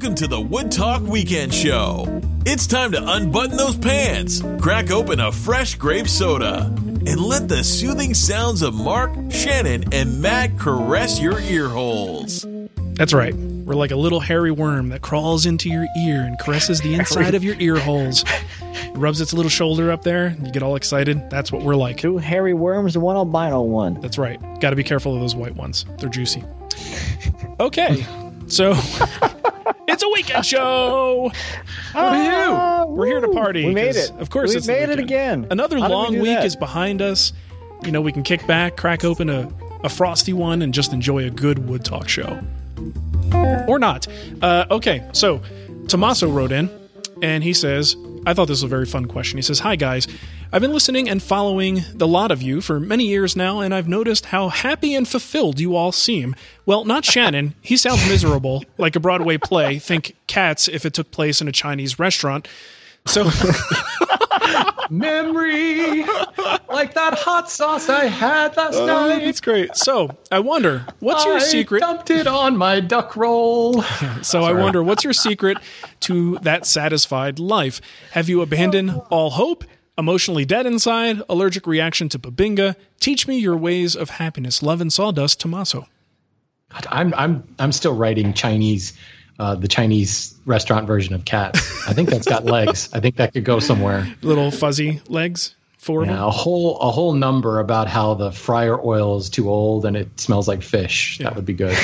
welcome to the Wood Talk Weekend Show. It's time to unbutton those pants, crack open a fresh grape soda, and let the soothing sounds of Mark, Shannon, and Matt caress your ear holes. That's right. We're like a little hairy worm that crawls into your ear and caresses the inside of your ear holes. It rubs its little shoulder up there. You get all excited. That's what we're like. Two hairy worms and one albino one. That's right. Got to be careful of those white ones. They're juicy. Okay. So it's a weekend show. Ah, We're here to party. We made 'cause it. Of course, we it's the made it weekend. again. Another How did we long do week that? is behind us. You know, we can kick back, crack open a, a frosty one, and just enjoy a good Wood Talk show. Or not. Uh, okay, so Tommaso wrote in, and he says, I thought this was a very fun question. He says, Hi, guys. I've been listening and following the lot of you for many years now, and I've noticed how happy and fulfilled you all seem. Well, not Shannon. He sounds miserable, like a Broadway play. Think Cats if it took place in a Chinese restaurant. So. Memory, like that hot sauce I had last Oh, night. that's great. So I wonder, what's your secret? Dumped it on my duck roll. So I wonder, what's your secret to that satisfied life? Have you abandoned all hope? Emotionally dead inside? Allergic reaction to bubinga? Teach me your ways of happiness. Love and sawdust, Tommaso. God, I'm I'm I'm still writing Chinese, uh, the Chinese restaurant version of cat. I think that's got legs. I think that could go somewhere. Little fuzzy legs, four Yeah, a whole a whole number about how the fryer oil is too old and it smells like fish. That would be good.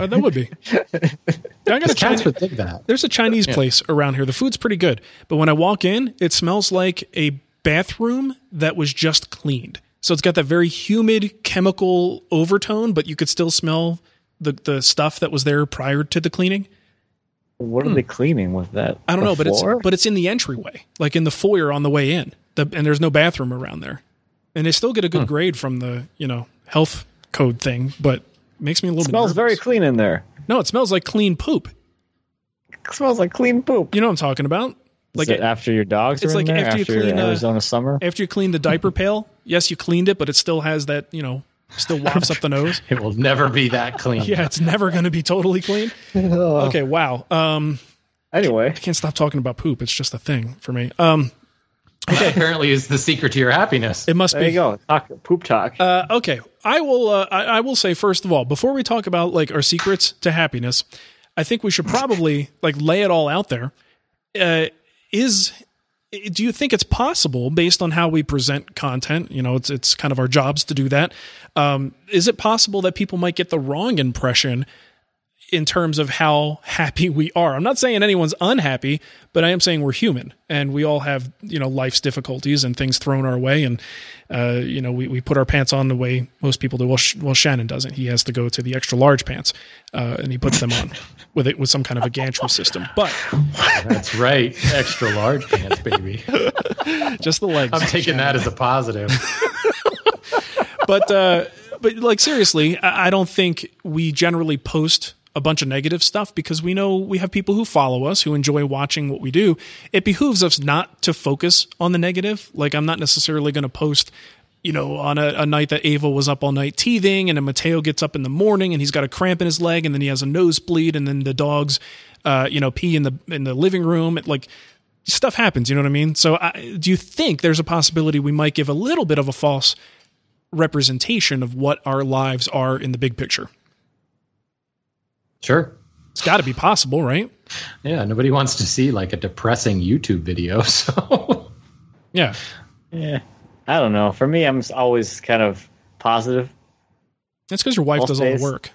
uh, that would be. I got a Cats Chinese, would think that. there's a Chinese place around here. The food's pretty good, but when I walk in, it smells like a bathroom that was just cleaned. So it's got that very humid chemical overtone, but you could still smell the the stuff that was there prior to the cleaning. What are hmm. they cleaning with that? I don't The know, but floor? it's but it's in the entryway, like in the foyer on the way in. The, and there's no bathroom around there, and they still get a good hmm. grade from the you know health code thing, but makes me a little bit. smells bit very clean in there. No, it smells like clean poop. It smells like clean poop. You know what I'm talking about? Like Like it- after your dogs it's are in like there, after you after your clean, uh, Arizona summer. after you clean the diaper pail. Yes, you cleaned it, but it still has that you know still wafts up the nose. It will never be that clean. Yeah, it's never going to be totally clean. Okay, wow. Um, Anyway, I can't stop talking about poop. It's just a thing for me. Um, That apparently is the secret to your happiness. it must there be. you go. Talk, poop talk. Uh, okay, I will. Uh, I, I will say first of all, before we talk about like our secrets to happiness, I think we should probably like lay it all out there. Uh, is do you think it's possible based on how we present content? You know, it's it's kind of our jobs to do that. Um, is it possible that people might get the wrong impression in terms of how happy we are. I'm not saying anyone's unhappy, but I am saying we're human and we all have, you know, life's difficulties and things thrown our way. And, uh, you know, we, we put our pants on the way most people do. Well, Sh- well, Shannon doesn't. He has to go to the extra large pants uh, and he puts them on with it with some kind of a gantry system. But That's right. Extra large pants, baby. just the legs. I'm taking that as a positive. but uh, but like seriously, I I don't think we generally post a bunch of negative stuff because we know we have people who follow us who enjoy watching what we do. It behooves us not to focus on the negative. Like I'm not necessarily going to post. You know, on a, a night that Ava was up all night teething, and then Mateo gets up in the morning and he's got a cramp in his leg, and then he has a nosebleed, and then the dogs, uh, you know, pee in the in the living room. It, like stuff happens. You know what I mean? So, I, do you think there's a possibility we might give a little bit of a false representation of what our lives are in the big picture? Sure. It's got to be possible, right? Yeah, nobody wants to see like a depressing YouTube video. So Yeah. yeah, I don't know. For me, I'm always kind of positive. That's because your wife Most does all the work.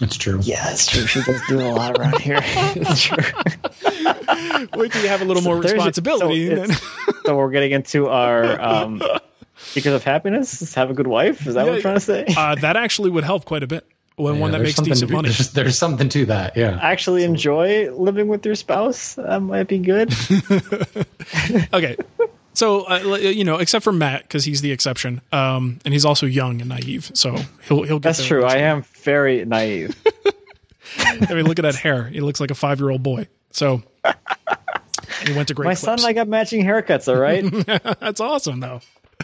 That's true. Yeah, that's true. She does do a lot around here. It's true. Wait till you have a little more There's a- responsibility. so then, so we're getting into our um, because of happiness. Have a good wife. Is that what Yeah, we're trying to say? uh, that actually would help quite a bit. When Yeah, one that makes something decent money. There's, there's something to that. Yeah. Actually, enjoy living with your spouse. That might be good. Okay. So, uh, you know, except for Matt, because he's the exception, um, and he's also young and naive, so he'll he'll get That's true. I am very naive. I mean, look at that hair; he looks like a five year old boy. So, he went to great. My son, clips. I got matching haircuts. All right. That's awesome, though.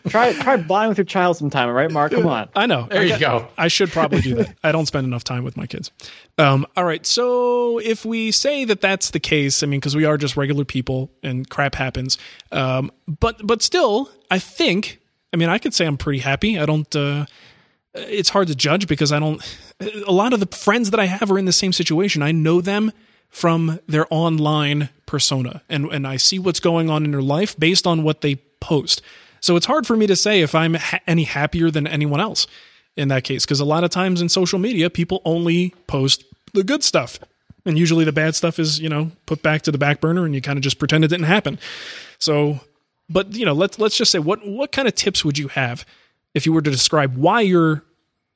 Try try bonding with your child sometime, all right, Mark? Come on. I know. There I you got- go. I should probably do that. I don't spend enough time with my kids. Um, all right. So if we say that that's the case, I mean, because we are just regular people and crap happens. Um, but but still, I think. I mean, I could say I'm pretty happy. I don't. Uh, it's hard to judge because I don't. A lot of the friends that I have are in the same situation. I know them from their online persona, and and I see what's going on in their life based on what they post. So it's hard for me to say if I'm ha- any happier than anyone else in that case, because a lot of times in social media, people only post the good stuff, and usually the bad stuff is you know put back to the back burner, and you kind of just pretend it didn't happen. So, but you know, let's let's just say what what kind of tips would you have if you were to describe why you're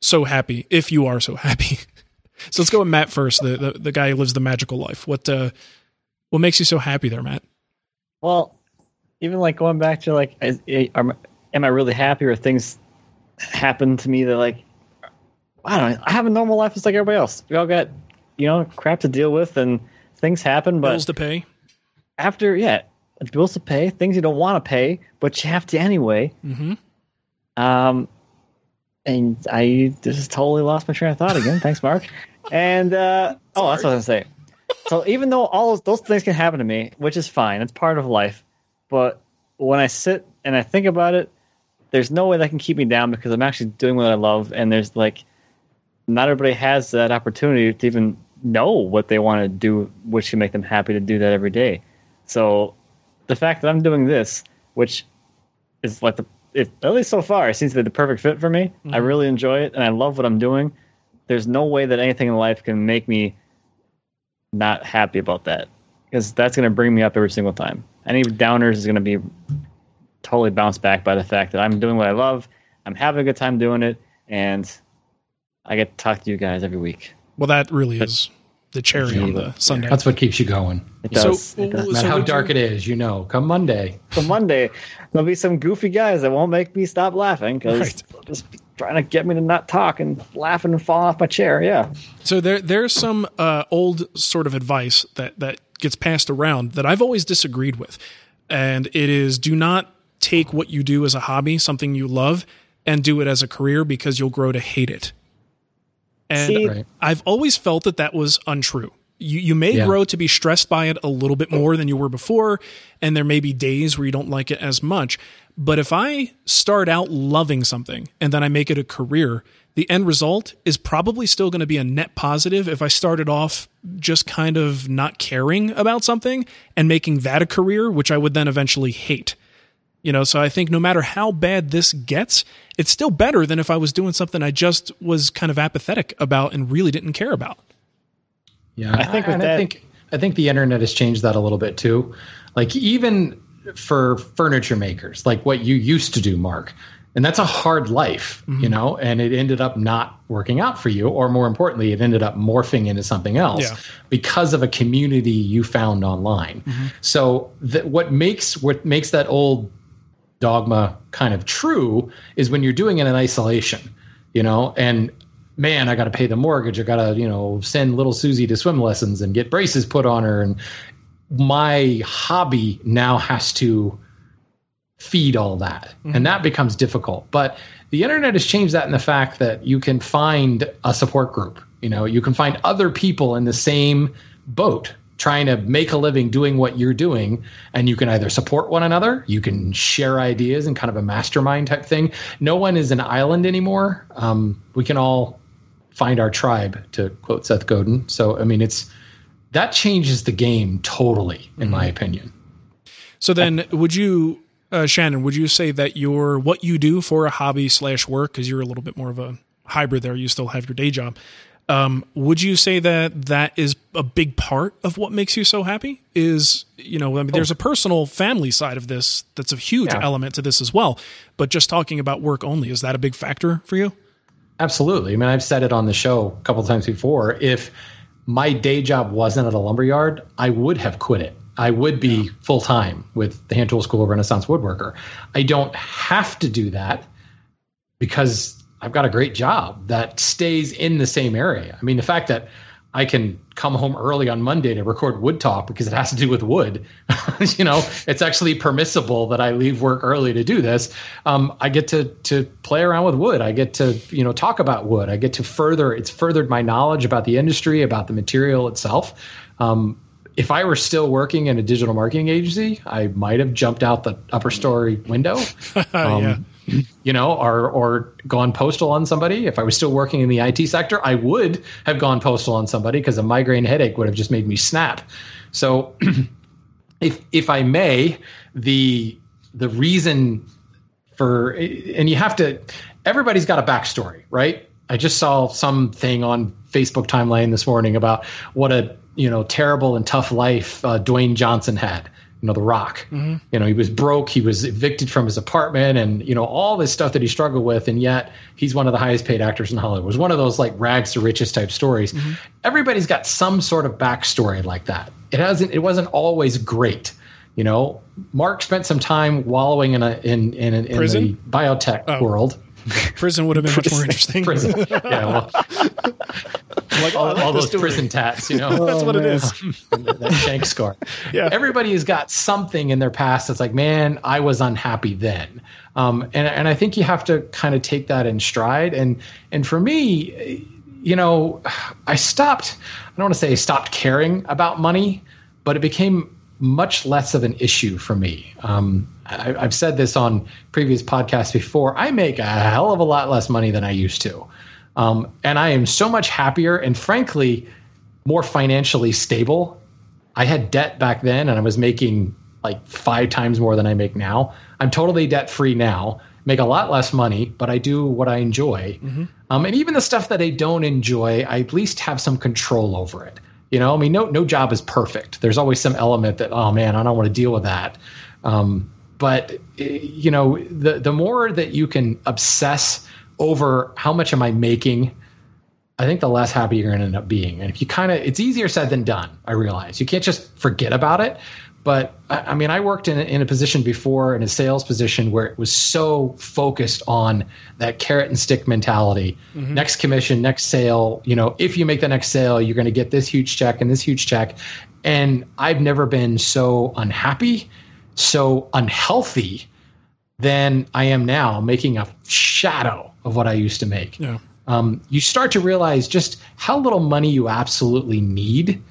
so happy, if you are so happy? so let's go with Matt first, the the, the guy who lives the magical life. What uh, what makes you so happy there, Matt? Well, even like going back to like, is, am, am I really happy or things happen to me that like, I don't know. I have a normal life just like everybody else. We all got, you know, crap to deal with and things happen. But Bills to pay. after, yeah, bills to pay, things you don't want to pay, but you have to anyway. hmm Um, and I just totally lost my train of thought again. Thanks, Mark. And uh, oh, that's what I was gonna say. So even though all those, those things can happen to me, which is fine, it's part of life. But when I sit and I think about it, there's no way that can keep me down because I'm actually doing what I love, and there's like not everybody has that opportunity to even know what they want to do, which can make them happy to do that every day. So the fact that I'm doing this, which is like the at least so far, it seems to be the perfect fit for me. I mm-hmm. really enjoy it, and I love what I'm doing. There's no way that anything in life can make me not happy about that, because that's going to bring me up every single time. Any downers is going to be totally bounced back by the fact that I'm doing what I love. I'm having a good time doing it, and I get to talk to you guys every week. Well, that really is the cherry on the sundae. That's what keeps you going. It So- does. it does. No matter how dark you- it is, you know, come Monday. So Monday, there'll be some goofy guys that won't make me stop laughing because Right. they'll just be trying to get me to not talk and laughing and falling off my chair. Yeah. So there there's some uh, old sort of advice that that gets passed around that I've always disagreed with, and it is do not take what you do as a hobby, something you love, and do it as a career because you'll grow to hate it. And See, I've always felt that that was untrue. You you may Yeah. grow to be stressed by it a little bit more than you were before, and there may be days where you don't like it as much. But if I start out loving something and then I make it a career, the end result is probably still going to be a net positive if I started off just kind of not caring about something and making that a career, which I would then eventually hate. You know, so I think no matter how bad this gets, it's still better than if I was doing something I just was kind of apathetic about and really didn't care about. Yeah, I think with and that- I think I think the internet has changed that a little bit too. Like even for furniture makers, like what you used to do, Mark, and that's a hard life, Mm-hmm. you know. And it ended up not working out for you, or more importantly, it ended up morphing into something else Yeah. because of a community you found online. Mm-hmm. So that what makes what makes that old dogma kind of true is when you're doing it in isolation, you know, and man, I got to pay the mortgage. I got to, you know, send little Susie to swim lessons and get braces put on her. And my hobby now has to feed all that. And that becomes difficult. But the internet has changed that in the fact that you can find a support group. You know, you can find other people in the same boat trying to make a living doing what you're doing. And you can either support one another you can share ideas and kind of a mastermind type thing. No one is an island anymore. Um, we can all find our tribe to quote seth godin. So i mean it's that changes the game totally in my opinion. So then, would you, uh, Shannon, would you say that your what you do for a hobby slash work, because you're a little bit more of a hybrid there, you still have your day job. Um, would you say that that is a big part of what makes you so happy? Is you know, I mean, there's a personal family side of this that's a huge Yeah. element to this as well. But just talking about work only is that a big factor for you? Absolutely. I mean, I've said it on the show a couple of times before. If my day job wasn't at a lumberyard, I would have quit it. I would be full time with the Hand Tool School of Renaissance Woodworker. I don't have to do that because I've got a great job that stays in the same area. I mean, the fact that I can come home early on Monday to record Wood Talk because it has to do with wood. you know, it's actually permissible that I leave work early to do this. Um, I get to to play around with wood. I get to you know talk about wood. I get to further. It's furthered my knowledge about the industry, about the material itself. Um, if I were still working in a digital marketing agency, I might have jumped out the upper story window. Um, yeah. You know, or or gone postal on somebody. If I was still working in the IT sector, I would have gone postal on somebody because a migraine headache would have just made me snap. So, if if I may, the the reason for and you have to everybody's got a backstory, right? I just saw something on Facebook timeline this morning about what a you know terrible and tough life uh, Dwayne Johnson had. You know, The Rock. Mm-hmm. You know, he was broke. He was evicted from his apartment, and you know all this stuff that he struggled with, and yet he's one of the highest paid actors in Hollywood. It was one of those like rags to riches type stories. Mm-hmm. Everybody's got some sort of backstory like that. It hasn't. It wasn't always great. You know, Mark spent some time wallowing in a in in, in, in the biotech Oh. world. Prison would have been much more interesting. Prison. yeah, well, like, oh, I like all those story. prison tats, you know. That's what it is. that shank scar. Yeah. Everybody has got something in their past that's like, man, I was unhappy then. Um, and and I think you have to kind of take that in stride. And and for me, you know, I stopped. I don't want to say I stopped caring about money, but it became much less of an issue for me. Um, I, I've said this on previous podcasts before. I make a hell of a lot less money than I used to. Um, and I am so much happier and frankly more financially stable. I had debt back then and I was making like five times more than I make now. I'm totally debt free now, make a lot less money, but I do what I enjoy. Um, and even the stuff that I don't enjoy, I at least have some control over it. You know, I mean, no no job is perfect. There's always some element that, oh man, I don't want to deal with that. Um, but you know, the the more that you can obsess over how much am I making, I think the less happy you're going to end up being. And if you kind of, it's easier said than done. I realize you can't just forget about it. But I, I mean, I worked in a, in a position before in a sales position where it was so focused on that carrot and stick mentality. Next commission, next sale. You know, if you make the next sale, you're going to get this huge check and this huge check. And I've never been so unhappy, so unhealthy than I am now, making a shadow of what I used to make Yeah. um, you start to realize just how little money you absolutely need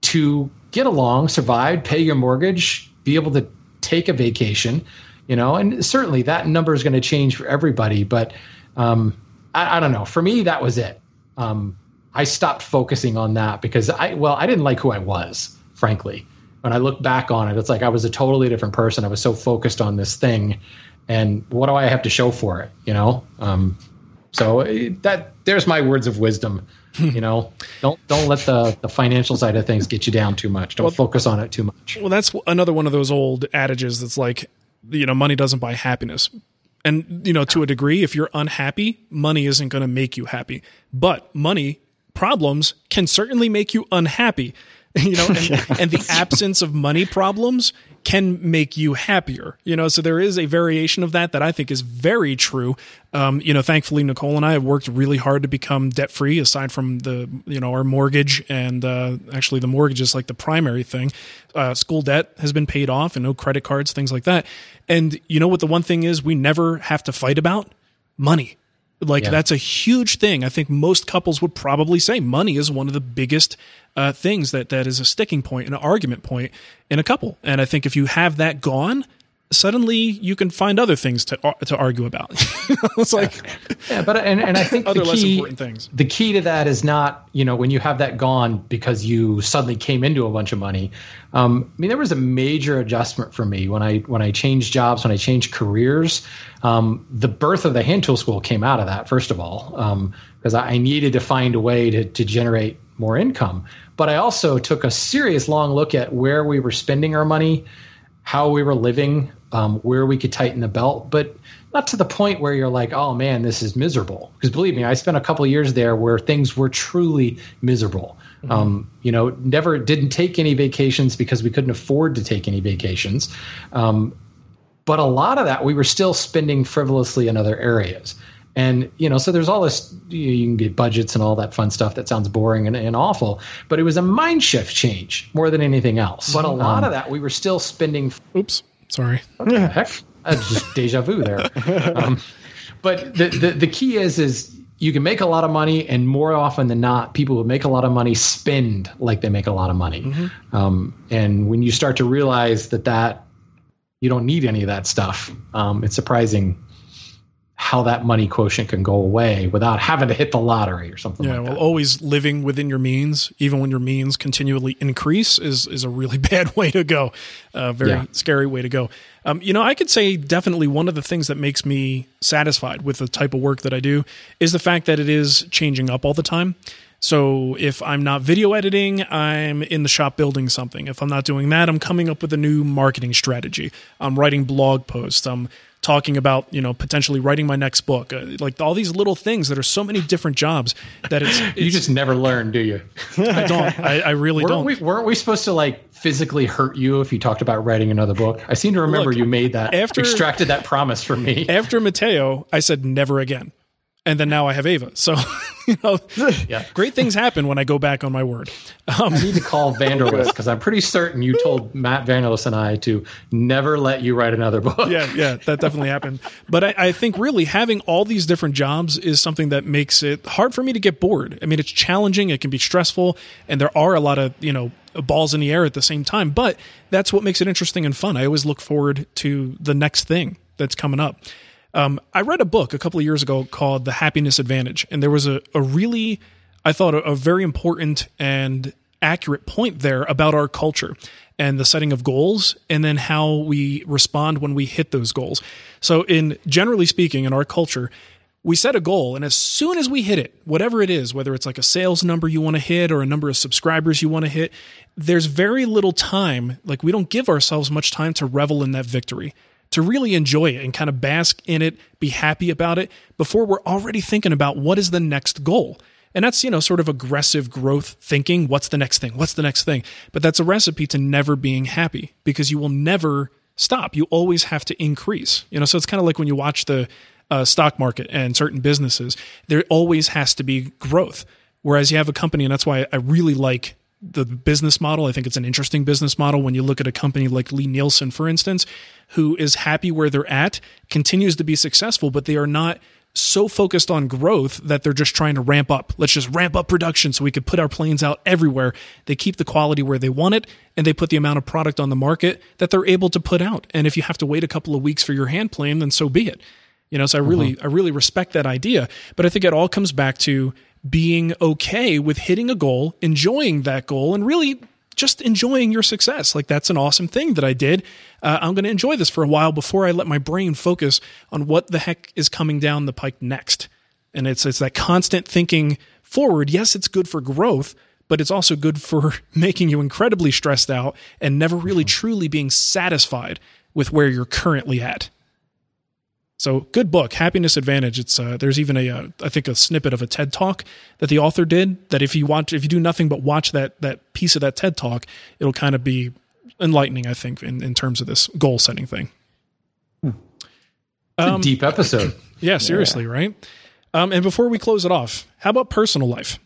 to get along, survive, pay your mortgage, be able to take a vacation, you know, and certainly that number is going to change for everybody. But um, I, I don't know. For me, that was it. Um, I stopped focusing on that because I, well, I didn't like who I was, frankly. When I look back on it, it's like I was a totally different person. I was so focused on this thing, and what do I have to show for it? You know, um, so eh, that there's my words of wisdom. You know, don't don't let the the financial side of things get you down too much. Don't focus on it too much. Well, that's another one of those old adages that's like, you know, money doesn't buy happiness. And, you know, to a degree, if you're unhappy, money isn't going to make you happy. But money problems can certainly make you unhappy. You know, and, and the absence of money problems can make you happier. You know, so there is a variation of that that I think is very true. Um, you know, thankfully Nicole and I have worked really hard to become debt free. Aside from the you know our mortgage and uh, actually the mortgage is like the primary thing. Uh, school debt has been paid off and no credit cards, things like that. And you know what the one thing is we never have to fight about money. Like Yeah. that's a huge thing. I think most couples would probably say money is one of the biggest uh, things that that is a sticking point, an argument point in a couple. And I think if you have that gone, suddenly you can find other things to to argue about. it's like Yeah, but and, and I think other the less key, important things. the key to that is not you know when you have that gone because you suddenly came into a bunch of money um, i mean there was a major adjustment for me when i when i changed jobs when i changed careers um, the birth of the hand tool school came out of that first of all because I, I needed to find a way to, to generate more income but i also took a serious long look at where we were spending our money how we were living, um, where we could tighten the belt, but not to the point where you're like, oh man, this is miserable. Because believe me, I spent a couple of years there where things were truly miserable. Um, you know, never didn't take any vacations because we couldn't afford to take any vacations. Um, but a lot of that we were still spending frivolously in other areas. And you know, so there's all this. You can get budgets and all that fun stuff that sounds boring and, and awful, but it was a mind shift change more than anything else. But a lot of that, we were still spending Oops, sorry. heck, uh, just deja vu there. Um, but the, the the key is is you can make a lot of money, and more often than not, people who make a lot of money spend like they make a lot of money. Um, and when you start to realize that that you don't need any of that stuff, um, it's surprising how that money quotient can go away without having to hit the lottery or something Yeah, like well, that. always living within your means, even when your means continually increase, is is a really bad way to go. A very Yeah. scary way to go. Um, you know, I could say definitely one of the things that makes me satisfied with the type of work that I do is the fact that it is changing up all the time. So if I'm not video editing, I'm in the shop building something. If I'm not doing that, I'm coming up with a new marketing strategy. I'm writing blog posts. I'm talking about you know potentially writing my next book. Uh, like all these little things that are so many different jobs that it's, it's You just never learn, do you? I don't. I, I really Weren't don't. we, weren't we supposed to like physically hurt you if you talked about writing another book? I seem to remember Look, you made that after- extracted that promise from me. After Mateo, I said never again, and then now I have Ava. So you know, Yeah. great things happen when I go back on my word. Um, I need to call Vanderlist because I'm pretty certain you told Matt Vanderlist and I to never let you write another book. yeah, yeah, that definitely happened. But I, I think really having all these different jobs is something that makes it hard for me to get bored. I mean, it's challenging, it can be stressful, and there are a lot of, you know, balls in the air at the same time. But that's what makes it interesting and fun. I always look forward to the next thing that's coming up. Um, I read a book a couple of years ago called The Happiness Advantage, and there was a, a really, I thought, a, a very important and accurate point there about our culture and the setting of goals and then how we respond when we hit those goals. So in generally speaking in our culture, we set a goal and as soon as we hit it, whatever it is, whether it's like a sales number you want to hit or a number of subscribers you want to hit, there's very little time, like we don't give ourselves much time to revel in that victory to really enjoy it and kind of bask in it, be happy about it before we're already thinking about what is the next goal. And that's, you know, sort of aggressive growth thinking. What's the next thing? What's the next thing? But that's a recipe to never being happy because you will never stop. You always have to increase. You know, so it's kind of like when you watch the uh, stock market and certain businesses, there always has to be growth. Whereas you have a company, and that's why I really like the business model. I think it's an interesting business model when you look at a company like Lie-Nielsen, for instance, who is happy where they're at, continues to be successful, but they are not so focused on growth that they're just trying to ramp up. Let's just ramp up production so we could put our planes out everywhere. They keep the quality where they want it and they put the amount of product on the market that they're able to put out. And if you have to wait a couple of weeks for your hand plane, then so be it. You know, so I really mm-hmm. I really respect that idea, but I think it all comes back to being okay with hitting a goal, enjoying that goal and really just enjoying your success. Like that's an awesome thing that I did. Uh, I'm going to enjoy this for a while before I let my brain focus on what the heck is coming down the pike next. And it's it's that constant thinking forward. Yes, it's good for growth, but it's also good for making you incredibly stressed out and never really truly being satisfied with where you're currently at. So good book, Happiness Advantage. It's uh, there's even a uh, I think a snippet of a TED talk that the author did. That if you watch, if you do nothing but watch that that piece of that TED talk, it'll kind of be enlightening. I think in in terms of this goal setting thing. It's a deep episode. Yeah, seriously, right? Um, and before we close it off, how about personal life?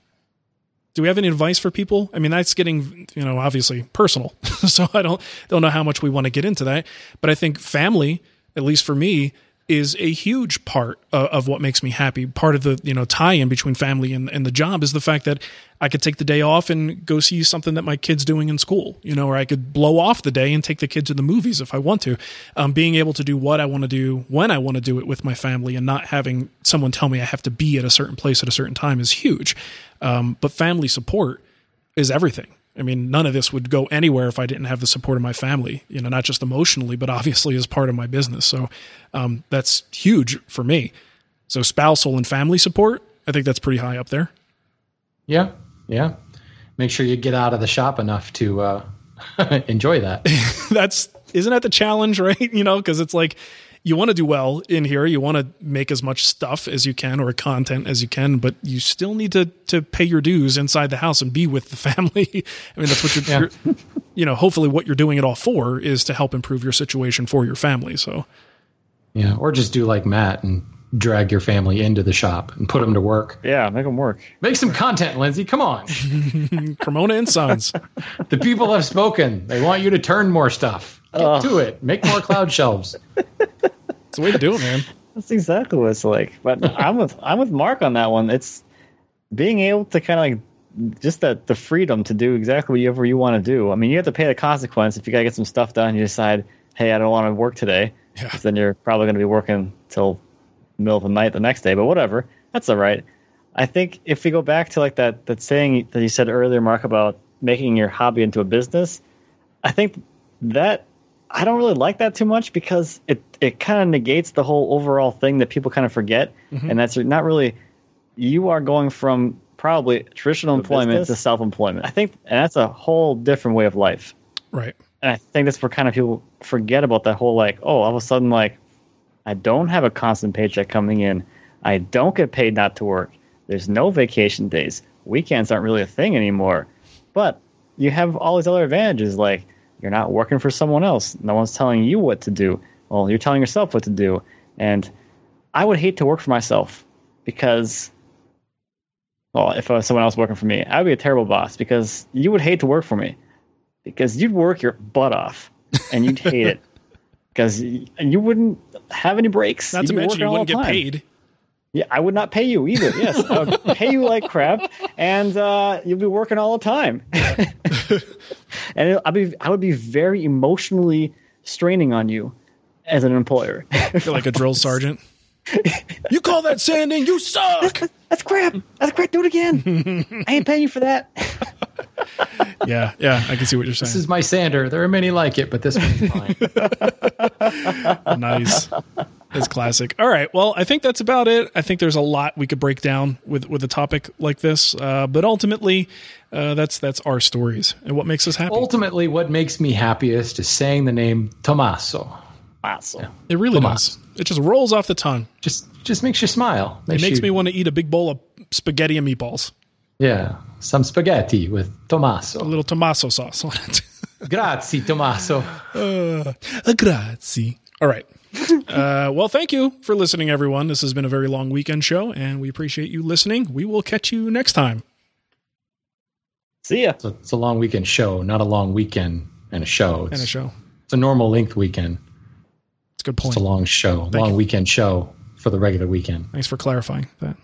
Do we have any advice for people? I mean, that's getting you know obviously personal, so I don't don't know how much we want to get into that. But I think family, at least for me, is a huge part of, of what makes me happy. Part of the you know tie-in between family and, and the job is the fact that I could take the day off and go see something that my kid's doing in school, you know, or I could blow off the day and take the kid to the movies if I want to. Um, being able to do what I want to do when I want to do it with my family and not having someone tell me I have to be at a certain place at a certain time is huge. Um, but family support is everything. I mean, none of this would go anywhere if I didn't have the support of my family, you know, not just emotionally, but obviously as part of my business. So um, that's huge for me. So spousal and family support, I think that's pretty high up there. Yeah, yeah. Make sure you get out of the shop enough to uh, enjoy that. that's isn't that the challenge, right? You know, because it's like you want to do well in here, you want to make as much stuff as you can or content as you can, but you still need to to pay your dues inside the house and be with the family. I mean, that's what you're, Yeah. you're you know, hopefully what you're doing it all for is to help improve your situation for your family. So Yeah, or just do like Matt and drag your family into the shop and put them to work. Yeah, make them work. Make some content, Lindsay. Come on. Cremona and Sons. the people have spoken. They want you to turn more stuff. Get Ugh. to it. Make more cloud shelves. It's the way to do it, man. That's exactly what it's like. But I'm with I'm with Mark on that one. It's being able to kind of like just that the freedom to do exactly whatever you want to do. I mean, you have to pay the consequence if you gotta get some stuff done. You decide, hey, I don't want to work today. Yeah. Then you're probably going to be working till middle of the night the next day. But whatever, that's all right. I think if we go back to like that that saying that you said earlier, Mark, about making your hobby into a business, I think that I don't really like that too much because it it kind of negates the whole overall thing that people kind of forget, mm-hmm. and that's not really you are going from probably traditional employment business? to self employment. I think, and that's a whole different way of life. Right. And I think that's where kind of people forget about that whole like, oh, all of a sudden like, I don't have a constant paycheck coming in. I don't get paid not to work. There's no vacation days. Weekends aren't really a thing anymore. But you have all these other advantages like you're not working for someone else. No one's telling you what to do. Well, you're telling yourself what to do. And I would hate to work for myself because well, if uh, someone else working for me, I would be a terrible boss because you would hate to work for me because you'd work your butt off and you'd hate it because you wouldn't have any breaks. Not you'd to mention you wouldn't get paid. Yeah, I would not pay you either. Yes, I would pay you like crap, and uh, you'll be working all the time. and it, I'd be, I would be very emotionally straining on you as an employer. You're like a drill sergeant. you call that sanding? You suck. That's crap. That's crap. Do it again. I ain't paying you for that. Yeah, yeah, I can see what you're saying. This is my sander. There are many like it, but this one's mine. nice. That's classic. All right. Well, I think that's about it. I think there's a lot we could break down with with a topic like this, uh, but ultimately, uh, that's that's our stories and what makes us happy. Ultimately, what makes me happiest is saying the name Tommaso. Awesome. it really Tomas. does. It just rolls off the tongue. Just just makes you smile. It makes you- me want to eat a big bowl of spaghetti and meatballs, Yeah, some spaghetti with Tommaso. a little tomato sauce on it. Grazie, Tommaso. Uh, grazie. All right. Uh, well, thank you for listening, everyone. This has been a very long weekend show, and we appreciate you listening. We will catch you next time. See ya. It's a, it's a long weekend show, not a long weekend and a show. It's, And a show. it's a normal length weekend. It's a good point. It's a long show, long you. weekend show for the regular weekend. Thanks for clarifying that.